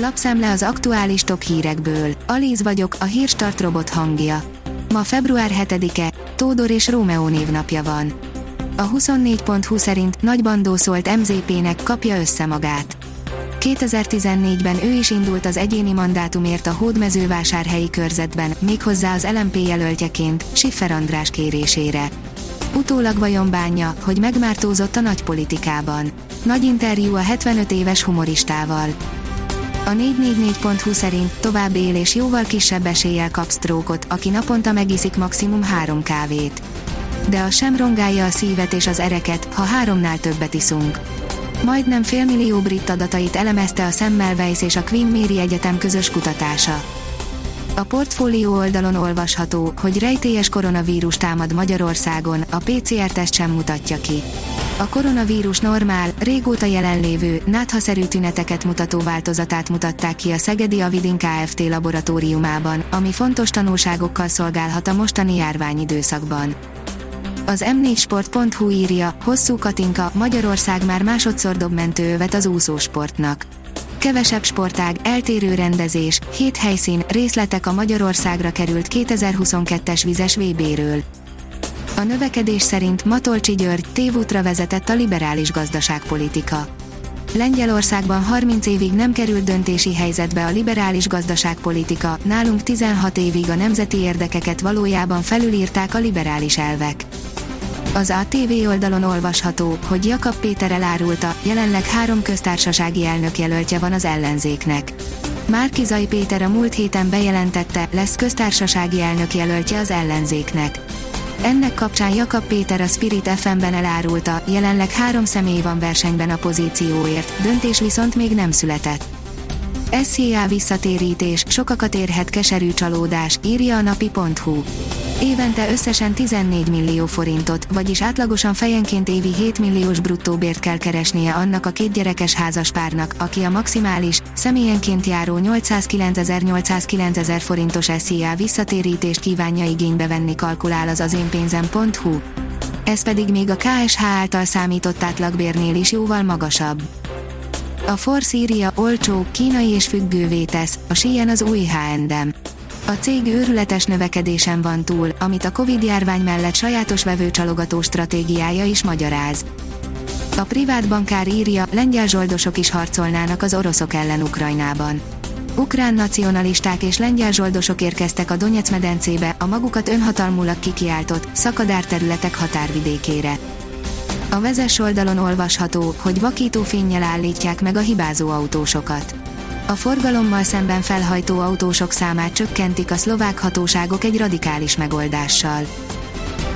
Lapszemle az aktuális top hírekből. Alíz vagyok, a hírstart robot hangja. Ma február 7-e, Tódor és Rómeó névnapja van. A 24.20 szerint Nagy Bandó szólt MZP-nek, kapja össze magát. 2014-ben ő is indult az egyéni mandátumért a hódmezővásárhelyi körzetben, méghozzá az LMP jelöltjeként, Siffer András kérésére. Utólag vajon bánja, hogy megmártózott a nagypolitikában. Nagy interjú a 75 éves humoristával. A 444.hu szerint tovább él és jóval kisebb eséllyel kap sztrókot, aki naponta megiszik maximum három kávét. De a sem rongálja a szívet és az ereket, ha háromnál többet iszunk. Majdnem félmillió brit adatait elemezte a Semmelweis és a Queen Mary Egyetem közös kutatása. A portfólió oldalon olvasható, hogy rejtélyes koronavírus támad Magyarországon, a PCR-teszt sem mutatja ki. A koronavírus normál, régóta jelenlévő, náthaszerű tüneteket mutató változatát mutatták ki a Szegedi Avidin Kft. laboratóriumában, ami fontos tanulságokkal szolgálhat a mostani járványidőszakban. Az m4sport.hu írja, hosszú Katinka, Magyarország már másodszor dob mentőövet az úszósportnak. Kevesebb sportág, eltérő rendezés, hét helyszín, részletek a Magyarországra került 2022-es vizes VB-ről. A növekedés szerint Matolcsi György tévútra vezetett a liberális gazdaságpolitika. Lengyelországban 30 évig nem került döntési helyzetbe a liberális gazdaságpolitika, nálunk 16 évig a nemzeti érdekeket valójában felülírták a liberális elvek. Az ATV oldalon olvasható, hogy Jakab Péter elárulta, jelenleg három köztársasági elnök jelöltje van az ellenzéknek. Márkizai Péter a múlt héten bejelentette, lesz köztársasági elnök jelöltje az ellenzéknek. Ennek kapcsán Jakab Péter a Spirit FM-ben elárulta, jelenleg három személy van versenyben a pozícióért, döntés viszont még nem született. SZIA visszatérítés, sokakat érhet keserű csalódás, írja a napi.hu. Évente összesen 14 millió forintot, vagyis átlagosan fejenként évi 7 milliós bruttó bért kell keresnie annak a kétgyerekes házaspárnak, aki a maximális, személyenként járó 809.809 forintos SZIA visszatérítést kívánja igénybe venni kalkulál az azénpénzem.hu. Ez pedig még a KSH által számított átlagbérnél is jóval magasabb. A Force olcsó, kínai és függővé tesz, a síjen az új H&M. A cég őrületes növekedésen van túl, amit a Covid-járvány mellett sajátos vevőcsalogató stratégiája is magyaráz. A privát bankár írja, lengyel zsoldosok is harcolnának az oroszok ellen Ukrajnában. Ukrán nacionalisták és lengyel zsoldosok érkeztek a Donetsz medencébe, a magukat önhatalmulag kikiáltott, szakadár területek határvidékére. A vezes oldalon olvasható, hogy vakító fényjel állítják meg a hibázó autósokat. A forgalommal szemben felhajtó autósok számát csökkentik a szlovák hatóságok egy radikális megoldással.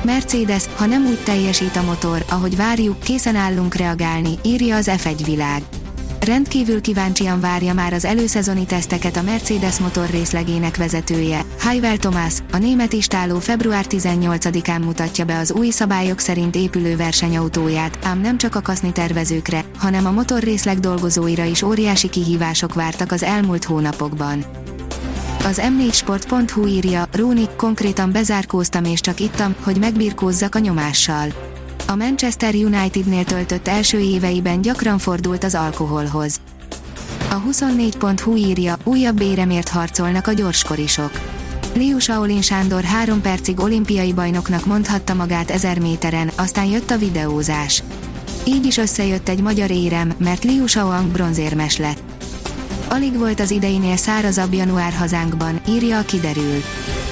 Mercedes, ha nem úgy teljesít a motor, ahogy várjuk, készen állunk reagálni, írja az F1 világ rendkívül kíváncsian várja már az előszezoni teszteket a Mercedes motor részlegének vezetője, Heivel Thomas, a német istáló február 18-án mutatja be az új szabályok szerint épülő versenyautóját, ám nem csak a kaszni tervezőkre, hanem a motorrészleg dolgozóira is óriási kihívások vártak az elmúlt hónapokban. Az m4sport.hu írja, Rónik konkrétan bezárkóztam és csak ittam, hogy megbirkózzak a nyomással a Manchester Unitednél töltött első éveiben gyakran fordult az alkoholhoz. A 24.hu írja, újabb éremért harcolnak a gyorskorisok. Liu Shaolin Sándor három percig olimpiai bajnoknak mondhatta magát 1000 méteren, aztán jött a videózás. Így is összejött egy magyar érem, mert Liu Shaoang bronzérmes lett. Alig volt az ideinél szárazabb január hazánkban, írja a kiderül.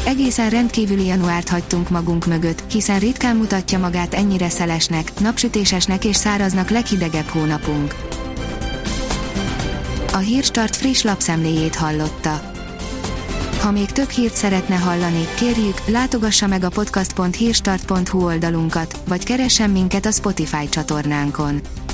Egészen rendkívüli januárt hagytunk magunk mögött, hiszen ritkán mutatja magát ennyire szelesnek, napsütésesnek és száraznak leghidegebb hónapunk. A Hírstart friss lapszemléjét hallotta. Ha még több hírt szeretne hallani, kérjük, látogassa meg a podcast.hírstart.hu oldalunkat, vagy keressen minket a Spotify csatornánkon.